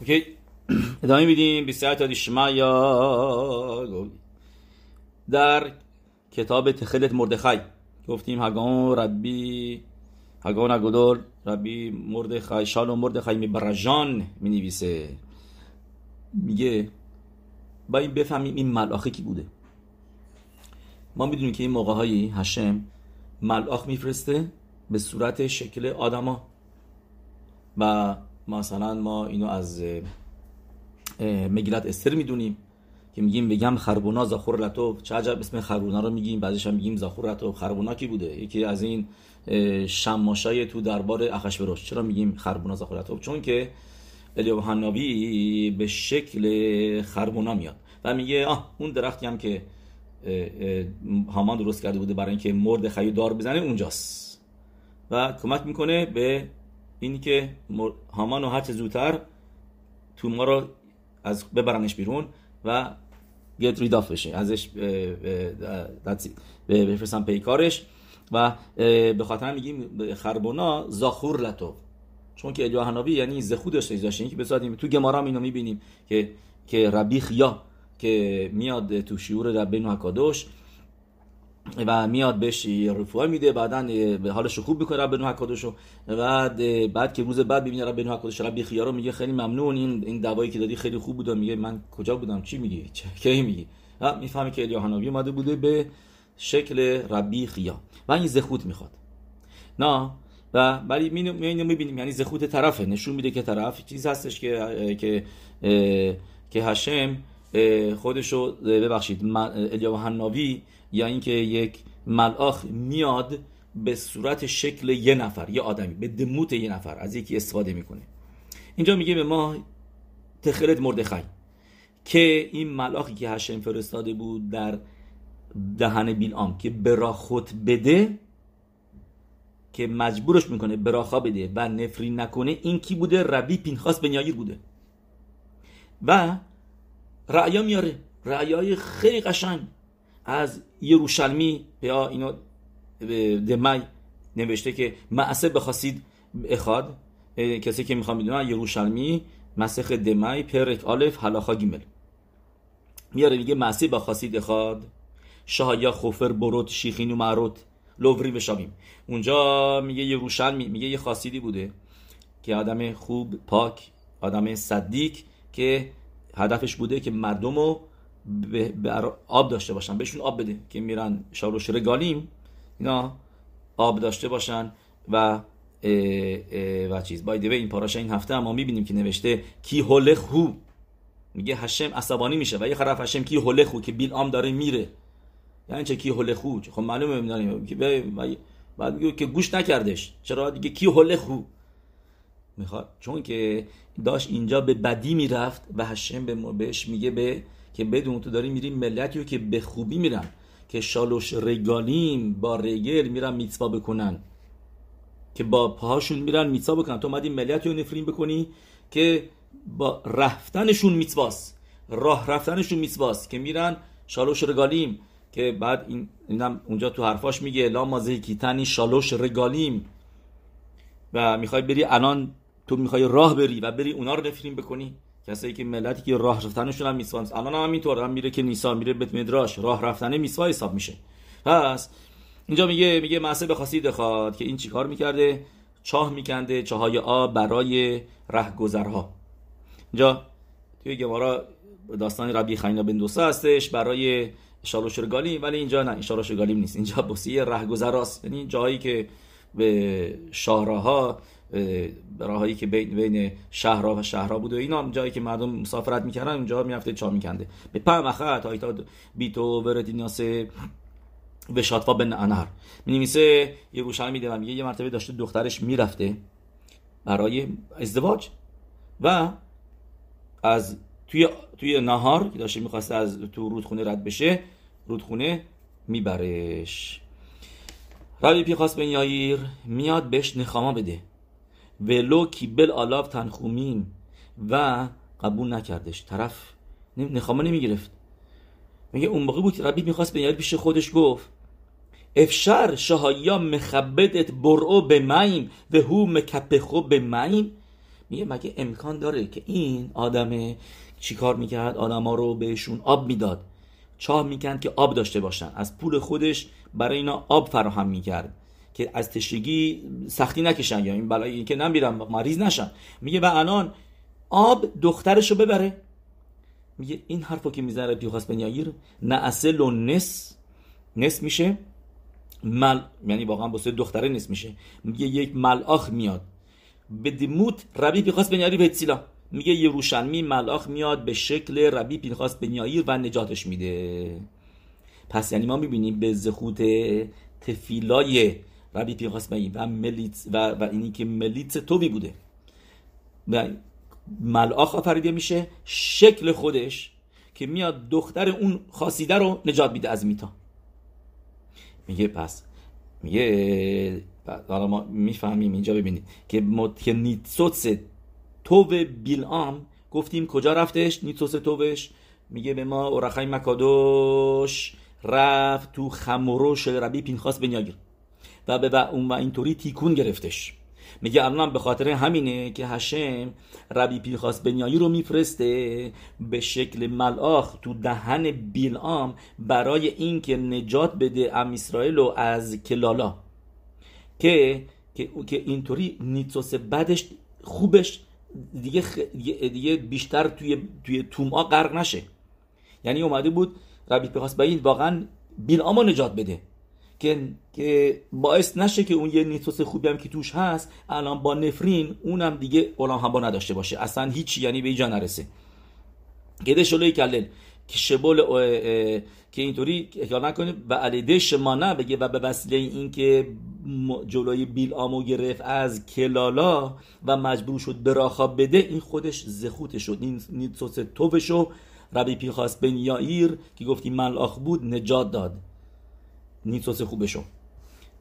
اوکی؟ ادامه میدیم. بیسیت شمایا در کتاب تخلت مردخای گفتیم هگان ربی هگان اگدول ربی مردخای شال مردخای می برجان می میگه با این بفهمیم این ملاخی کی بوده. ما می‌دونیم که این موقع هایی هشم ملاخ میفرسته به صورت شکل آدما و مثلا ما اینو از مگیلت استر می‌دونیم که میگیم بگم خربونا زاخور لطو چه عجب اسم خربونا رو میگیم. بعدش هم میگیم زاخور لطو خربونا کی بوده؟ یکی از این شماشای تو دربار اخشوروش چرا میگیم خربونا زاخور لطو چون که الیو حنابی به شکل خربونا میاد و میگه آه اون درختی هم که هامان درست کرده بوده برای اینکه مرد خیو دار بزنه اونجاست. و کمک می‌کنه به اینی که هامان و هر چه زودتر تو ما رو از ببرنش بیرون و گت ریداف بشه. ازش بفرستن پیکارش و به خاطر میگیم خربونا زاخور لطو. چون که الیا هنابی یعنی زخو داشته داشته که بسادیم تو گمارا اینو می‌بینیم که که ربی خیا که میاد تو شیور ربین حکادوش و میاد بهش رفوه میده بعدا به حالش خوب می‌کنه رب حکادوش و بعد بعد که روز بعد ببینه رب حکادوش ربی خیا رو میگه خیلی ممنون این این دوایی که دادی خیلی خوب بود میگه من کجا بودم؟ چی میگی؟ کی میگی؟ می‌فهمه که الیا هنابی اومده بوده به شکل ربی خیا. و این زخوت می‌خواد. نه و ولی می می‌بینیم. یعنی زخوت طرفه. نشون میده که طرف چیز هستش که که که هشم خودشو ببخشید الیا حناوی یا اینکه یک ملاخ میاد به صورت شکل یه نفر یه آدمی به دموت یه نفر از یکی استفاده می‌کنه. اینجا میگه به ما تخلت مردخای که این ملاخی که هشم فرستاده بود در دهن بیلام که براخوت بده که مجبورش می‌کنه براخا بده و نفرین نکنه این کی بوده؟ ربی پینخاس بن بوده. و رعیا میاره. رعیای خیلی قشنگ. از یروشلمی یا اینو دمی نوشته که معصه بخواستید اخاد کسی که می‌خوام بدونن یروشلمی مسخ دمی پرک آلف حلاخا گیمل. میاره میگه معصه بخواستید اخاد شاهیا خوفر بروت شیخین و معروت لووری بشاویم اونجا میگه یروشلمی میگه یه خاصیدی بوده که آدم خوب پاک آدم صدیق که هدفش بوده که مردم رو به آب داشته باشن. بهشون آب بده که میرن شاروش رگالیم اینا آب داشته باشن و اه اه و چیز. بایده این پاراشه این هفته اما می‌بینیم که نوشته کی هو میگه هشم عصبانی میشه و یه خرف هشم کی هو که بیل آم داره میره. یعنی چه کی هلخو خب معلومه می‌دونیم. که بعد میگه که گوش نکردش. چرا؟ دیگه کی هلخو می‌خواد. چون که داشت اینجا به بدی می‌رفت و هشم به بهش میگه به که بدون تو داری میری ملتی که به خوبی میرن. که شالوش رگالیم با رگل میرن میتسوا بکنن. که با پاهاشون میرن میتسوا بکنن. تو اومدی ملتی رو نفرین بکنی که با رفتنشون میتواست راه رفتنشون میتواست که میرن شالوش رگالیم. که بعد این اینم اونجا تو حرفاش میگه لا مازه کیتنی شالوش رگالیم. و می‌خوای بری الان تو می‌خوای راه بری و بری اونا رو نفرین بکنی. کسایی که ملتی که راه رفتنشون هم میسوان الان هم همینطور. هم میره که نیسا میره بیت مدراش. راه رفتنه میسوا حساب میشه. پس اینجا میگه میگه معصه بخواستید بخواد که این چیکار می‌کرده؟ چاه میکنده چاهای آب برای رهگذرها. اینجا توی گمارا داستان ربی خینا بن دوسا هستش برای شالوش رگالیم ولی اینجا نه این شالوش رگالیم نیست. اینجا بوسیه رهگذراست. یعنی جایی که به شاهراها راهایی که بین بین شهرها و شهرها بود و اینا جایی که مردم مسافرت می‌کردن اونجا می‌رفته چا میکنده. به پم اخت تا بیتو وردیناس به شاتفا بن انهر می نویسه یه روشن میده و میگه یه مرتبه داشته دخترش می‌رفته برای ازدواج و از توی توی نهار که داشته می‌خواسته از تو رودخونه رد بشه رودخونه میبرش. ربی پیخاس بن یایر میاد بهش نخاما بده. ولو کیبل آلاف تنخومین و قبول نکردش. طرف نخاما نمی‌گرفت. میگه اون موقع بود ربی می‌خواست یایر پیش خودش گفت אפשר שהיה מכבד את בוראו במים והוא מקפחו במים. میگه مگه امکان داره که این آدم چیکار می‌کرد؟ آدما رو بهشون آب می‌داد. چاه می‌کند که آب داشته باشن. از پول خودش برای اینا آب فراهم می‌کرد. که از تشنگی سختی نکشن یا این بلایی که نمیرن مریض نشن. میگه و الان آب دخترشو ببره. میگه این حرفو که می‌زنه پینخاس بن یایر اصل و نس نس میشه مل یعنی واقعا بسه دختره نس میشه. میگه یک ملاخ میاد. به دموت ربی پیخواست بن یایر به میگه یه روشنمی ملاخ میاد به شکل ربی پیخواست بن یایر و نجاتش میده. پس یعنی ما می‌بینیم به زخوت تفیلای ربی بن و ملیت و, و اینی که ملیت توبی بوده. و ملآخ آفریده میشه شکل خودش که میاد دختر اون خاصیده رو نجات میده از میتا. میگه پس میگه حالا ما می‌فهمیم اینجا ببینید که مد... که نیتسوس توو بیلام گفتیم کجا رفتش؟ نیتسوس توش میگه به ما اورخای مکادوش رفت تو خمروش ربی پینخاس بنیاگیر و به اون و اینطوری تیکون گرفتش. میگه الان به خاطر همینه که هشم ربی پیخاس بنیایی رو میفرسته به شکل ملاخ تو دهن بیلام برای اینکه نجات بده ام اسرائیل رو از کلالا. که که, اینطوری نیتوس بعدش خوبش دیگه, دیگه بیشتر توی توی توما غرق نشه. یعنی اومده بود ربی پیخاس این واقعا بیلام رو نجات بده. که که باعث نشه که اون یه نیتوس خوبی هم که توش هست الان با نفرین اونم دیگه هم با نداشته باشه. اصلا هیچی یعنی به اینجا نرسه. گده شلوی کلل که شبول که اینطوری احیال نکنه. و علیده شمانه بگه و به وسیله این که جلوی بیل آمو گرفت از کلالا و مجبور شد براخا بده این خودش زخوت شد. این نیتوس توفشو ربی پیخاس بن یائیر که گفتی ملاخ بود نجات داد. نیتوس خوبشو.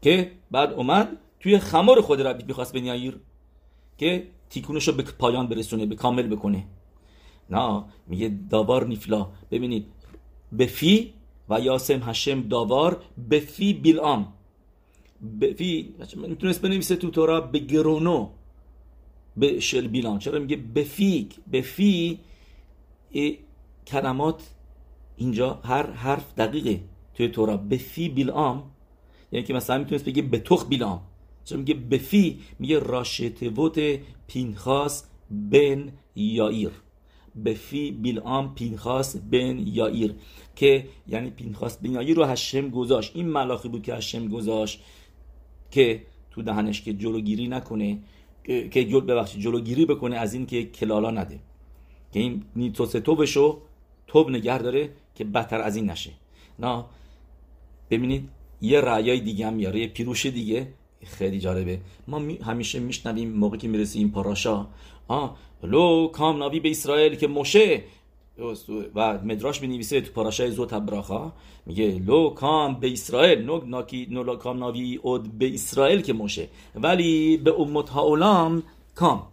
که بعد اومد توی خمار خود ربی می‌خواست بنیایر که تیکونش رو به پایان برسونه به کامل بکنه. نه میگه داوار نیفلا. ببینید به فی و یاسم هشم داوار به فی بیلام به فی می‌تونست بنویسه تو تورا به گرونو به شل بیلام چرا میگه به فی به فی کلمات اینجا هر حرف دقیقه. توی تورا به بیلام یعنی که مثلا می‌تونست بگه به تخ بیلام. چون میگه به فی میگه راشتوت پینخاس بن یائیر به فی بیلام پینخاس بن یائیر که یعنی پینخاس بن یائیر رو هشم گذاشت. این ملاخی بود که هشم گذاشت که تو دهنش که جلوگیری نکنه که جل ببخشید جلوگیری بکنه از این که کلالا نده. که این نیتوس توبشو توب نگه داره که بدتر از این نشه. نه ببینید یه رعیای دیگه هم یه پیروش دیگه. خیلی جالبه. ما همیشه میشنویم موقعی که می‌رسه این پاراشا. آه لو کام ناوی به اسرائیل که موشه. و مدراش بنویسه تو پاراشای زو تبراخا میگه لو کام به اسرائیل نو ناکی نو کام ناوی اود به اسرائیل که موشه. ولی به امت هاولام کام.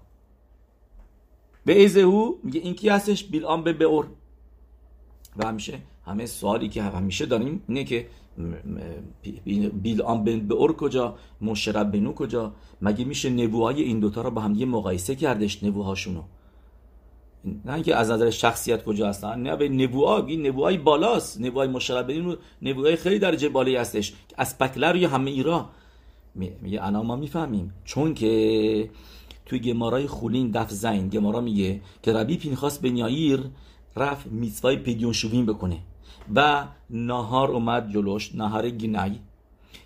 به ایزه او میگه این کی هستش؟ بیلام به اور و همیشه همه سوالی که همیشه داریم اینه که بیل آن به اور کجا؟ مشرب بنو کجا؟ مگه میشه نبوهای این دوتا رو با هم یه مقایسه کردش نبوهاشونو؟ نه اینکه از نظر شخصیت کجا هستن. نه به نبوها این نبوهای بالاست. نبوهای مشرب بنو نبوهای خیلی درجه بالایی هستش. از پکلر یا همه ایرا. میگه انا ما می‌فهمیم. چون که توی گمارای خولین دف زین گمارا میگه که ربی پینخواست بنیایر رفت میتوای پیدیون شوین بکنه. و نهار اومد جلوش نهار گینای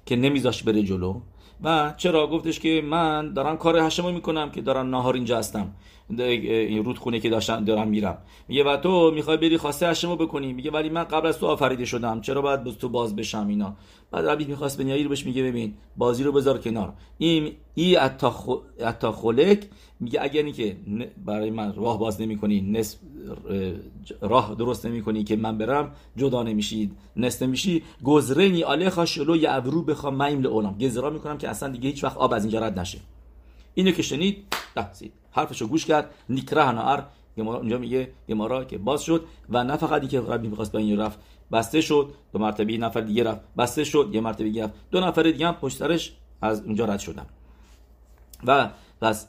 که نمیذاش بره جلو. و چرا؟ گفتش که من دارم کار هشمو می‌کنم که دارم نهار اینجا هستم. این رودخونه که داشتم دارم میرم. میگه و تو می‌خوای بری خواسته هشمو بکنی. میگه ولی من قبل از تو آفریده شدم. چرا باید تو باز بشم اینا؟ بعد ربی می‌خواست بنیایی رو بهش میگه ببین بازی رو بذار کنار. این ای اتا خلک میگه اگر که برای من راه باز نمی‌کنی نصف راه درست نمی‌کنی که من برم جدا نمیشید. نست نمیشی. گزرنی آله شلو یعورو بخوام میم لعولم گزرا می‌کنم که اصلا دیگه هیچ وقت آب از اینجا رد نشه. اینو که شنید دستید حرفشو گوش کرد. نیکره نار اونجا میگه گمارا که باز شد و نه فقط که ربی می‌خواست به این رفت بسته شد. دو مرتبه نفر دیگه رفت بسته شد. یه مرتبه دیگه دو نفر دیگه هم پشت از اونجا رد شدن. و پس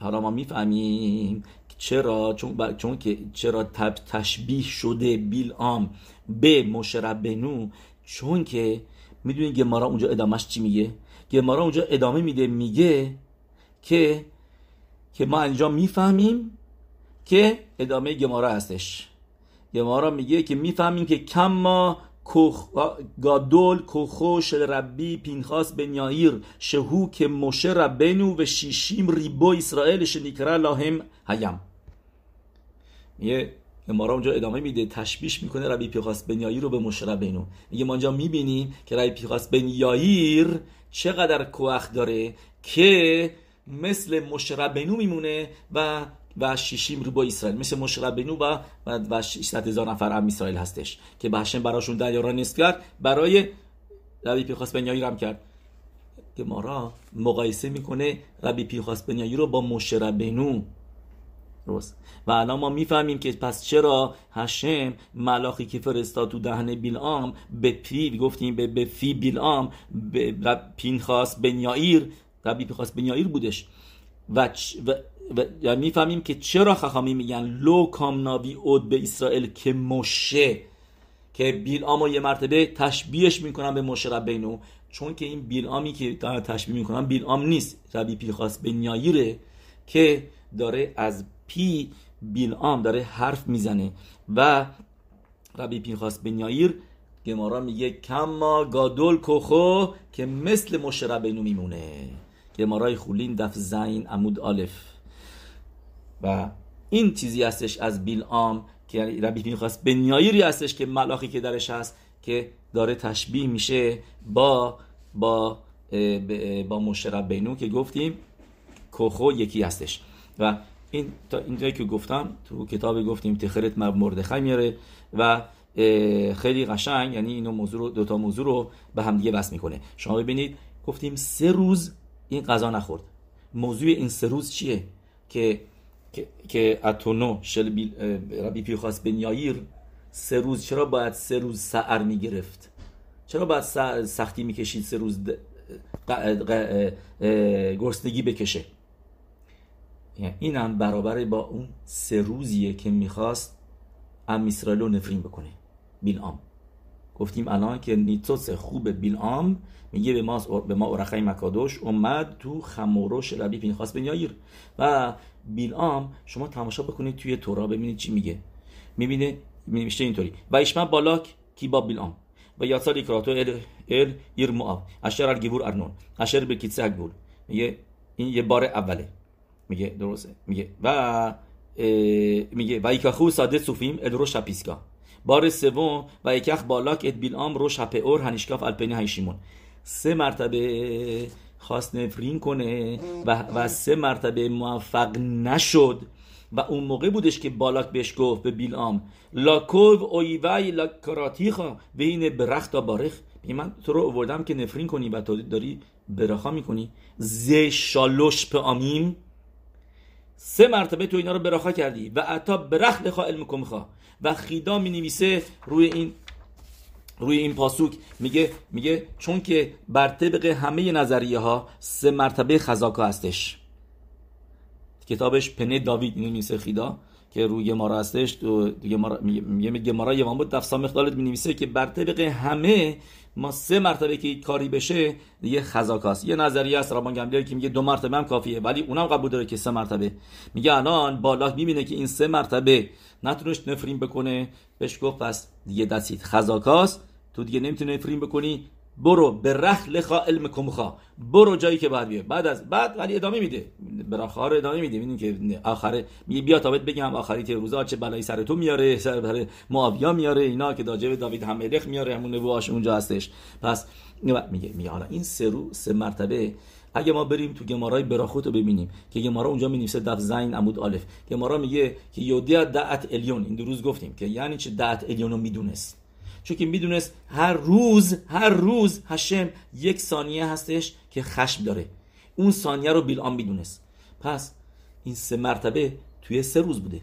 حالا ما می‌فهمیم چرا چون, چون که چرا تب تشبیه شده بیلام به مشربنو چون که می‌دونی گمارا اونجا ادامهش چی میگه؟ گمارا اونجا ادامه میده میگه که که ما اینجا می‌فهمیم که ادامه گمارا هستش. گمارا میگه که می‌فهمیم که کما گادول کوخو شل ربی پینخاس بن یایر شهو که مشه ربنو و شیشیم ریبو اسرائیل شنیکرا لاهم هیم یه امارا اونجا ادامه میده تشبیش می‌کنه ربی پیخاس بن یایر رو به مشه ربنو. میگه ما اینجا می‌بینیم که ربی پیخاس بن یایر چقدر کوخ داره که مثل مشه ربنو میمونه و و شیشیم رو با اسرائیل. مثل مشربینو و و 600 هزار نفر هم اسرائیل هستش که به هشم براشون دریا را کرد. برای ربی پیخاس بنیایی رم کرد. که ما را مقایسه می‌کنه ربی پیخاس بنیایی رو با مشربینو درست. و الان ما می‌فهمیم که پس چرا هشم ملاخی که فرستاد تو دهن بیلام به پی گفتیم به, به فی بیلام به پینخاس بنیایر ربی پیخاس بنیایر بودش. و, و و یعنی می‌فهمیم که چرا חכמים میگن לא קם נביא עוד בישראל כמשה که بیلام یه مرتبه تشبیهش می‌کنن به مشه ربینو چون که این بیلامی که تشبیه می‌کنن بیلام نیست. ربی پیخاس بن یاییره که داره از پی بیلام داره حرف می‌زنه. و ربی پینخاس به نیایر گمارا میگه کما گادول کوخو که مثل مشه ربینو میمونه. گمارای خولین دف زین عمود آلف. و این چیزی هستش از بیلام که ربی پینخاس بنیایری هستش که ملاخی که درش هست که داره تشبیه میشه با با با مشرب بینو که گفتیم کوخو یکی هستش. و این تا اینجایی که گفتم تو کتاب گفتیم تخرت مردخای میاره و خیلی قشنگ یعنی اینو موضوع رو دو تا موضوع رو به هم دیگه وصل می‌کنه. شما ببینید گفتیم سه روز این غذا نخورد. موضوع این سه روز چیه؟ که که اتونو شل ربی پیخواست بن یایر سه روز چرا باید سه روز سعر می‌گرفت؟ چرا باید سختی می‌کشید سه روز گرسنگی بکشه؟ یعنی این هم برابر با اون سه روزیه که می‌خواست ام اسرائیل رو نفرین بکنه. بیلام گفتیم الان که نیتوس خوب بیلام میگه به ما به ما اورخای مکادوش اومد تو خموروش ربی پینخاس بن یایر. و بیلام شما تماشا بکنید توی تورا ببینید چی میگه. می‌بینه میشه اینطوری. و ایشما بالاک کی با بیلام و یاسار کراتو ال אל עיר מואב אשר על גבול ארנון. אשר בקצה میگه این یه بار اوله. میگه درسته. میگه و میگه ויקחהו שדה צופים אל ראש הפסגה بار سوم ויקח בלק את בלעם ראש הפעור הנשקף על פני הישימון سه مرتبه خواست نفرین کنه و, و سه مرتبه موفق نشد و اون موقع بودش که بالاک بهش گفت به بیلام لاکوو اویوی لاکراتیخا و این برخت بارخ. من تو رو اووردم که نفرین کنی و تو داری برخا می‌کنی. ز شالوش په سه مرتبه تو اینا رو براخا کردی و عطا برخ لخا علم کمخا و خیدا می نویسه روی این روی این پاسوک. میگه میگه چون که بر طبق همه نظریه ها سه مرتبه خزاکا هستش. کتابش پنه داوید اینو میسه خیدا. که روی گمارا هستش تو گمارا میگه گمارا یوان بود دفسا می نویسه که بر طبق همه ما سه مرتبه که کاری بشه دیگه خزاکاست. یه نظریه است رابان گملیاری که میگه دو مرتبه هم کافیه ولی اونم قبول داره که سه مرتبه. میگه الان بالا می‌بینه که این سه مرتبه نتونش نفرین بکنه. بهش گفت پس دیگه دستید خزاکاست. تو دیگه نمی‌تونی نفرین بکنی. برو به رخ لخا علم کمخا. برو جایی که بعد بیه بعد از بعد ولی ادامه میده. براخار ادامه میده. می‌دونی که آخره میگه بیا تا بگم آخری روزا چه بلایی سر تو میاره سر بر معاویا میاره اینا که داجب داوید هملخ میاره همون نبوهاش اونجا هستش. پس میگه میگه حالا این سه رو سه مرتبه اگه ما بریم تو گمارای براخوت رو ببینیم که گمارا اونجا می نویسه دف زین عمود الف گمارا میگه که یودیا دعت الیون این دو روز گفتیم که یعنی چه دعت الیون رو می‌دونست. چون که می‌دونست هر روز هر روز هشم یک ثانیه هستش که خشم داره. اون ثانیه رو بیلام می‌دونست. پس این سه مرتبه توی سه روز بوده. این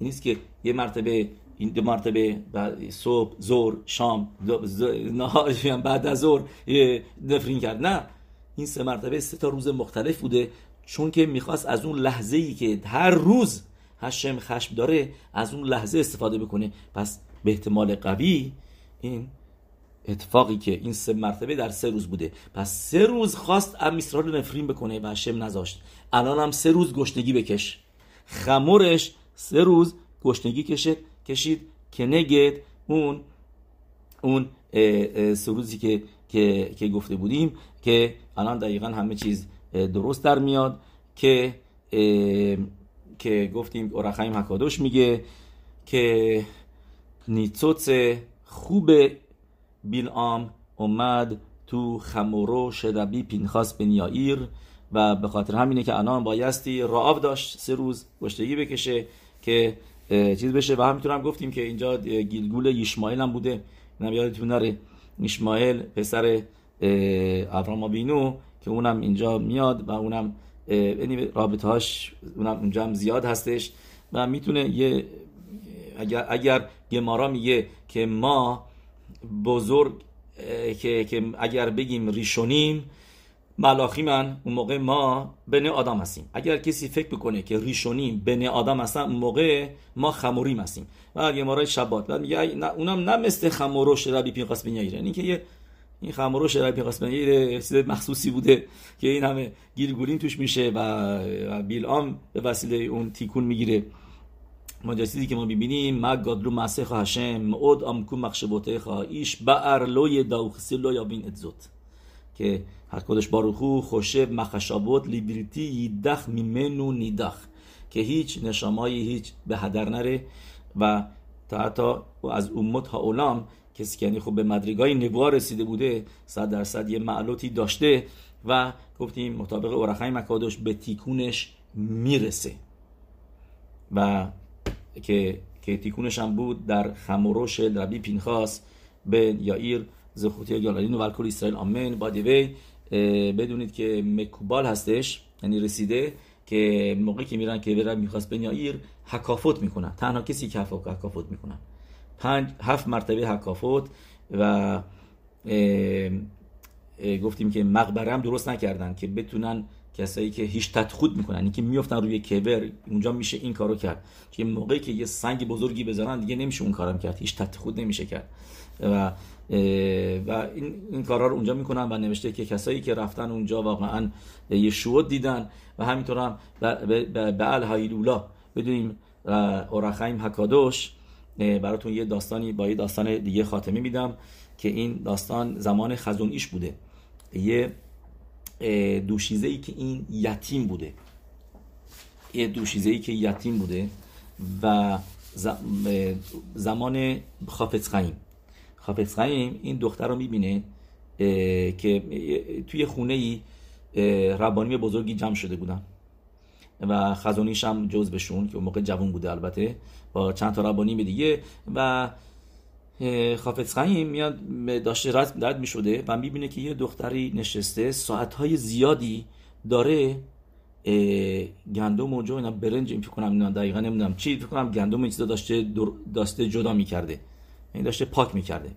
نیست که یه مرتبه این دو مرتبه بعد صبح زور شام نهار بعد از ظهر نفرین کرد. نه. این سه مرتبه سه تا روز مختلف بوده. چون که می‌خواست از اون لحظه ای که هر روز هشم خشم داره از اون لحظه استفاده بکنه. پس به احتمال قوی این اتفاقی که این سه مرتبه در سه روز بوده. پس سه روز خواست امیسرا رو نفرین بکنه و هشم نذاشت. الان هم سه روز گشنگی بکش. خمورش سه روز گشنگی کشید کشید. که نگد اون اون سه روزی که که, که گفته بودیم که الان دقیقا همه چیز درست در میاد. که که گفتیم اورخایم حکادوش میگه. که نیتوت خوب بیلام اومد تو خمورو شدبی پینخاس بن یائیر و به خاطر همینه که الان بایستی رعاب داشت سه روز گشتگی بکشه که چیز بشه و همینطور هم گفتیم که اینجا گیلگول یشمایل هم بوده اینم یادتون نره یشمایل پسر ابراهام بینو که اونم اینجا میاد و اونم رابطه هاش اونم اونجا هم زیاد هستش و می‌تونه یه اگر اگر گمارا میگه که ما بزرگ که, که اگر بگیم ریشونیم ملاخی من اون موقع ما بین آدم هستیم. اگر کسی فکر بکنه که ریشونیم بین آدم هستن اون موقع ما خموریم هستیم. و اگه مارای شبات بعد میگه اونم نه مثل خمورو شربی پینقاس بین یعنی که یه این خمورو شربی پینقاس بین یه مخصوصی بوده که این همه گیرگولین توش میشه و بیلام به وسیله اون تیکون می‌گیره. مجسدی که ما می‌بینیم ما گادلو مسیح هشم مود امکو مخشبوته ایش بر لوی داوخسی لو یا بین ادزوت. که لیبریتی یدخ میمنو نیدخ. که هیچ نشامایی هیچ به هدر نره. و تا حتی از امت ها اولام کسی که یعنی خب به مدرگای نبوه رسیده بوده صد درصد یه معلوتی داشته. و گفتیم مطابق اورخای مکادوش به تیکونش می‌رسه. و که که تیکونش هم بود در خموروش ربی پینخاس به یائیر زخوتی گالالین و الکل اسرائیل. آمین. با دیوی بدونید که مکوبال هستش یعنی رسیده که موقعی که میرن که برن می‌خواست بن یائیر حکافوت می‌کنن. تنها کسی که حکافوت می‌کنن. پنج هفت مرتبه حکافوت و گفتیم که مقبره هم درست نکردن که بتونن کسایی که هیچ تدخود می‌کنن این که میفتن روی کبر اونجا میشه این کارو کرد. که موقعی که یه سنگ بزرگی بزنن دیگه نمیشه اون کارم کرد. هیچ تدخود نمیشه کرد. و و این, این کارا رو اونجا می‌کنن و نوشته که کسایی که رفتن اونجا واقعا یشوع دیدن و همینطور هم به الهایلولا بدونیم اورخایم حکادوش براتون یه داستانی با یه داستان دیگه خاتمه میدم که این داستان زمان خزون ایش بوده. یه دوشیزه ای که این یتیم بوده. یه دوشیزه ای که یتیم بوده و زمان خافت خیم. خافت خیم این دختر رو می‌بینه که توی خونه ای ربانی بزرگی جمع شده بودن. و خزونیش هم جز بشون که اون موقع جوان بوده البته با چند تا ربانی دیگه و خافت خیم میاد داشته رد, رد می شده و می‌بینه که یه دختری نشسته ساعتهای زیادی داره گندم و جو اینا برنج این کنم اینا دقیقا نمی‌دونم چی فکر کنم گندم این چیزا داشته داشته جدا می‌کرده. این داشته پاک می‌کرده.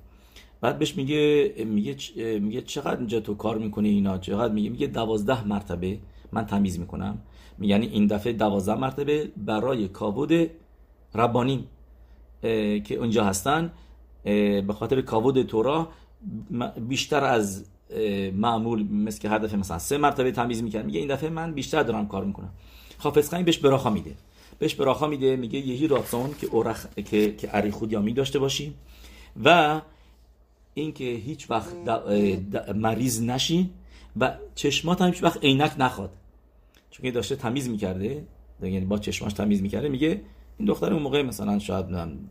بعد بهش میگه میگه میگه چقدر اینجا تو کار می‌کنی اینا؟ چقدر میگه؟ میگه دوازده مرتبه من تمیز می‌کنم. یعنی این دفعه دوازده مرتبه برای کابود ربانی که اونجا هستن. به خاطر کاود تورا بیشتر از معمول مثل که هر دفعه مثلا سه مرتبه تمیز می‌کرد. میگه این دفعه من بیشتر دارم کار می‌کنم. حافظ خانی بهش براخا میده. بهش براخا میده میگه یهی راتون که اورخ که که اری خودیامی داشته باشی و اینکه هیچ وقت مریض نشی و چشمات هم هیچ وقت عینک نخواد. چون داشته تمیز می‌کرده یعنی با چشماش تمیز می‌کرده میگه این دختر اون موقع مثلا شاید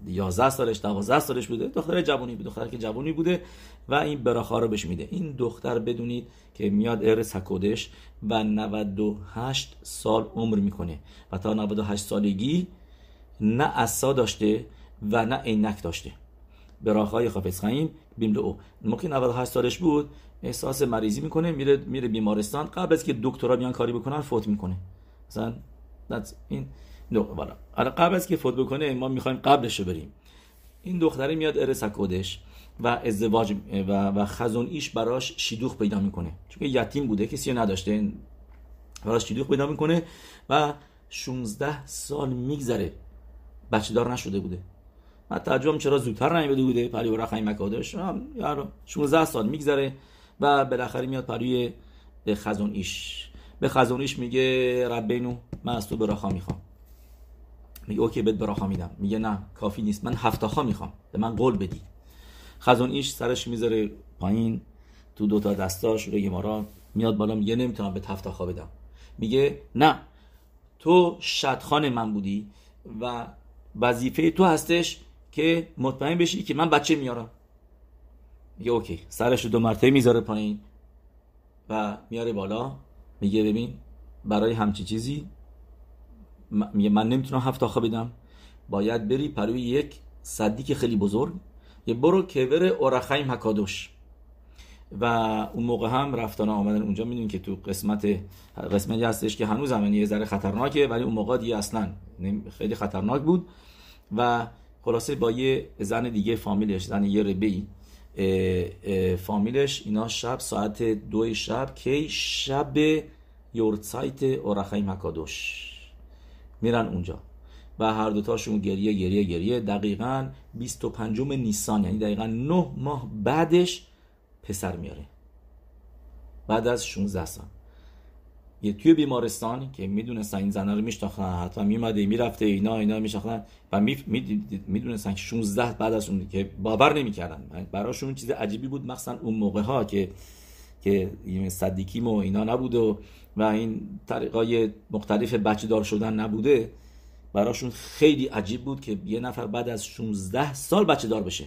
11 سالش 12 سالش بوده. دختر جوانی بود دختر که جوانی بوده و این براخا رو بهش میده. این دختر بدونید که میاد ارس حکودش و 98 سال عمر می‌کنه و تا 98 سالگی نه اصا داشته و نه عینک داشته. براخای خافز خیم بیم او. موقع 98 سالش بود احساس مریضی می‌کنه میره میره بیمارستان. قبل از که دکترا بیان کاری بکنن فوت می‌کنه. مثلا این. والا. قبل از که فوت بکنه ما می‌خوایم قبلش رو بریم. این دختره میاد ارس کودش و ازدواج و, و خزون ایش براش شیدوخ پیدا می‌کنه. چون یتیم بوده کسی نداشته. براش شیدوخ پیدا می‌کنه و 16 سال میگذره. بچه دار نشده بوده. من تعجبم چرا زودتر نیومده بوده پری و رخای مکادش. 16 سال میگذره و بالاخره میاد پروی خزون ایش. به خزون ایش میگه ربینو من از تو براخا می‌خوام. میگه اوکی بهت براخا میدم. میگه نه کافی نیست. من هفتاخا می‌خوام. به من قول بدی. خزون ایش سرش می‌ذاره پایین تو دوتا دستاش روی مارا میاد بالا میگه نمی‌تونم به هفتاخا بدم. میگه نه تو شدخان من بودی و وظیفه تو هستش که مطمئن بشی که من بچه میارم. میگه اوکی. سرش رو دو مرتبه می‌ذاره پایین و میاره بالا. میگه ببین برای همچی چیزی میگه من نمی‌تونم هفت آخه بدم. باید بری پروی یک صدیک خیلی بزرگ. یه برو کبر اورخیم حکادوش. و اون موقع هم رفتن آمدن اونجا می‌دونین که تو قسمت قسمتی هستش که هنوز هم یه ذره خطرناکه ولی اون موقع دیگه اصلا خیلی خطرناک بود. و خلاصه با یه زن دیگه فامیلش زن یه ربی فامیلش اینا شب ساعت دو شب کی شب یورتسایت اورخای مکادوش میرن اونجا. و هر دوتاشون گریه گریه گریه. دقیقا 25 نیسان یعنی دقیقا 9 ماه بعدش پسر میاره. بعد از 16 سال. یه توی بیمارستان که می‌دونستن این زنه رو میشناختن حتما میمده می‌رفته اینا اینا میشناختن و می‌دونستن که 16 بعد از اون که باور نمی‌کردن. براشون چیز عجیبی بود مخصوصا اون موقع ها که که صدیکیم و اینا نبود و و این طریقای مختلف بچه دار شدن نبوده. براشون خیلی عجیب بود که یه نفر بعد از 16 سال بچه دار بشه.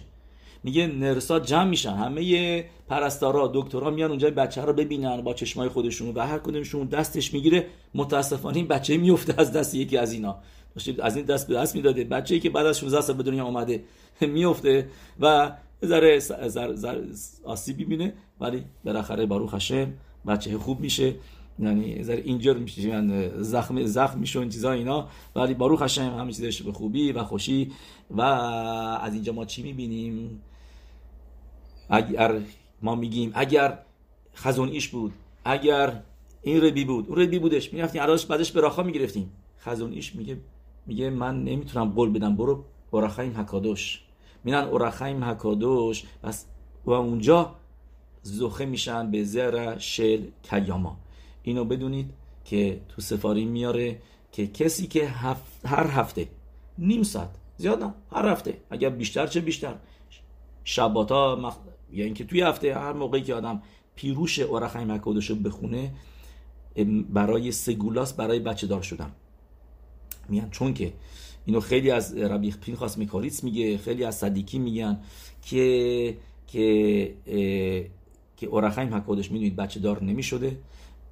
میگه نرسا جمع میشن. همه پرستارا دکترها میان اونجا بچه رو ببینن با چشمای خودشون و هر کدومشون دستش می‌گیره. متاسفانه این بچه میفته از دست یکی از اینا. از این دست به دست می‌داده. بچه‌ای که بعد از 16 سال به دنیا اومده میفته و ذره آسیبی بینه ولی بالاخره باروخ هشم بچه خوب میشه. یعنی ذره اینجور میشه یعنی زخم زخم میشه این چیزا اینا. ولی باروخ هشم همه چیزش به خوبی و خوشی. و از اینجا ما چی می‌بینیم؟ اگر ما میگیم اگر خزون ایش بود اگر این ربی بود اون ربی بودش. می‌رفتیم عراش بعدش به راخا می‌گرفتیم. خزون ایش میگه میگه من نمی‌تونم قول بدم برو اورخایم حکادوش میرن اورخایم حکادوش بس و اونجا زخه میشن به زر شل کیاما. اینو بدونید که تو سفاری میاره که کسی که هر هفته نیم ساعت زیاد نه هر هفته اگر بیشتر چه بیشتر. شبات ها مخ... یعنی اینکه توی هفته هر موقعی که آدم پیروش اورخای مکودشو بخونه برای سگولاس برای بچه دار شدن. میان چون که اینو خیلی از ربیخ پینخاس میکاریتس میگه خیلی از صدیکی میگن که که که اورخایم حکودش می‌دونید بچه دار نمی‌شده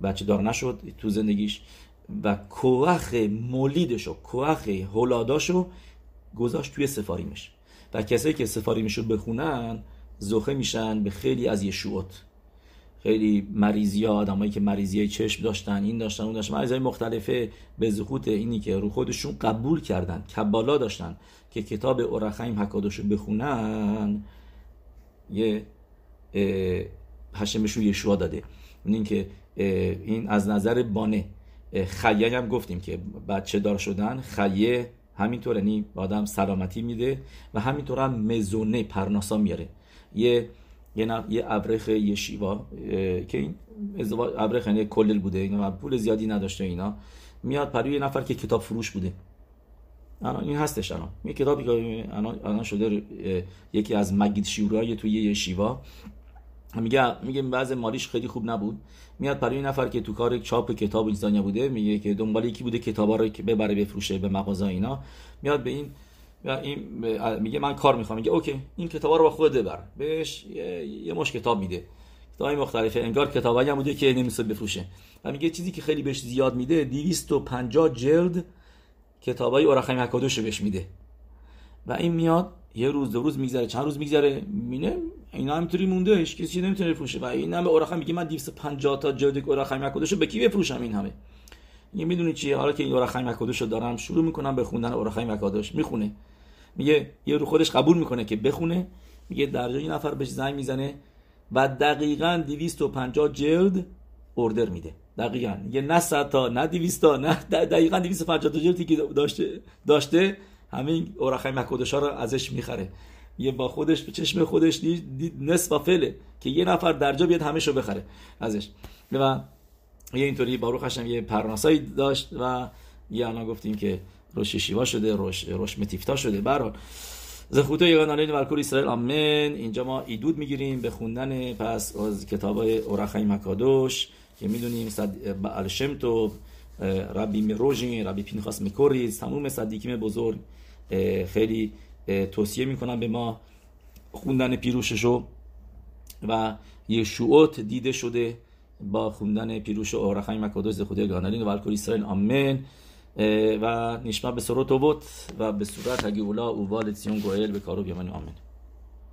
بچه دار نشد تو زندگیش و کوخ مولیدشو کوخ هولاداشو گذاشت توی سفاریمش. و کسایی که سفاریمشو بخونن زخه میشن به خیلی از یشوعات خیلی مریضی ها آدمایی که مریضی چشم داشتن این داشتن اون داشتن. مریضی مختلفه به زخوت اینی که رو خودشون قبول کردن کبالا داشتن که کتاب اورخایم حکادوشو بخونن یه هشمشون یشوع داده. این که این از نظر بانه. خیه هم گفتیم که بچه دار شدن خیه همینطور یعنی آدم سلامتی میده و همینطور هم مزونه پرناسا میاره. یه یه, یه ابرخ یه شیوا که این ابرخ یعنی کلل بوده اینا پول زیادی نداشته اینا. میاد پروی یه نفر که کتاب فروش بوده. الان این هستش الان. یه کتابی که الان شده یکی از مگید شیورای توی یه شیوا میگه میگه بعض مالیش خیلی خوب نبود. میاد برای این نفر که تو کار چاپ کتاب اینجا بوده میگه که دنبال یکی بوده کتابا رو ببره بفروشه به مغازه اینا. میاد به این این میگه من کار می‌خوام. میگه اوکی این کتابا رو با خود ببر. بهش یه, مش کتاب میده. کتابای مختلفه. انگار کتابایی هم بوده که نمیشه بفروشه. و میگه چیزی که خیلی بهش زیاد میده 250 جلد کتابای اورخیم حکادوش بهش میده. و این میاد یه روز دو روز میگذره چند روز میگذره؟ مینه اینا همینطوری مونده هیچ کسی نمی‌تونه بفروشه. و این هم به اوراخم میگه من 250 تا جلد اوراخم مکودشو به کی بفروشم این همه. یه می‌دونی چیه؟ حالا که این اوراخم مکودشو دارم شروع می‌کنم به خوندن اوراخم مکودش می‌خونه. میگه یه رو خودش قبول می‌کنه که بخونه. میگه در جای نفر بهش زنگ می‌زنه و دقیقا 250 جلد اوردر میده. دقیقا. یه نه 100 تا نه 200 تا نه دقیقا 250 جلدی که داشته داشته همین اورخای مکودشا رو ازش می‌خره. یه با خودش به چشم خودش دید, نصف فله که یه نفر درجا بیاد همه شو بخره ازش. و یه اینطوری باروخ هشم یه پرناسایی داشت و یه الان گفتیم که روش شیوا شده روش, روش متیفتا شده. برحال زخوتو یگان علیه ورکور اسرائیل. آمین. اینجا ما ایدود می‌گیریم به خوندن پس از کتاب اورخای مکادوش که می‌دونیم صد... الشمتو ربی مروژین ربی پینخاس مکوریز تموم صدیکیم بزرگ خیلی توصیه می‌کنم به ما خوندن پیروششو و یشوعات دیده شده با خوندن پیروش اورخای مکادوش خدای گانالین و الکل اسرائیل. آمین. و نشما به سرو و به صورت هگی اولا اووال سیون گوهل به کارو بیامن آمین.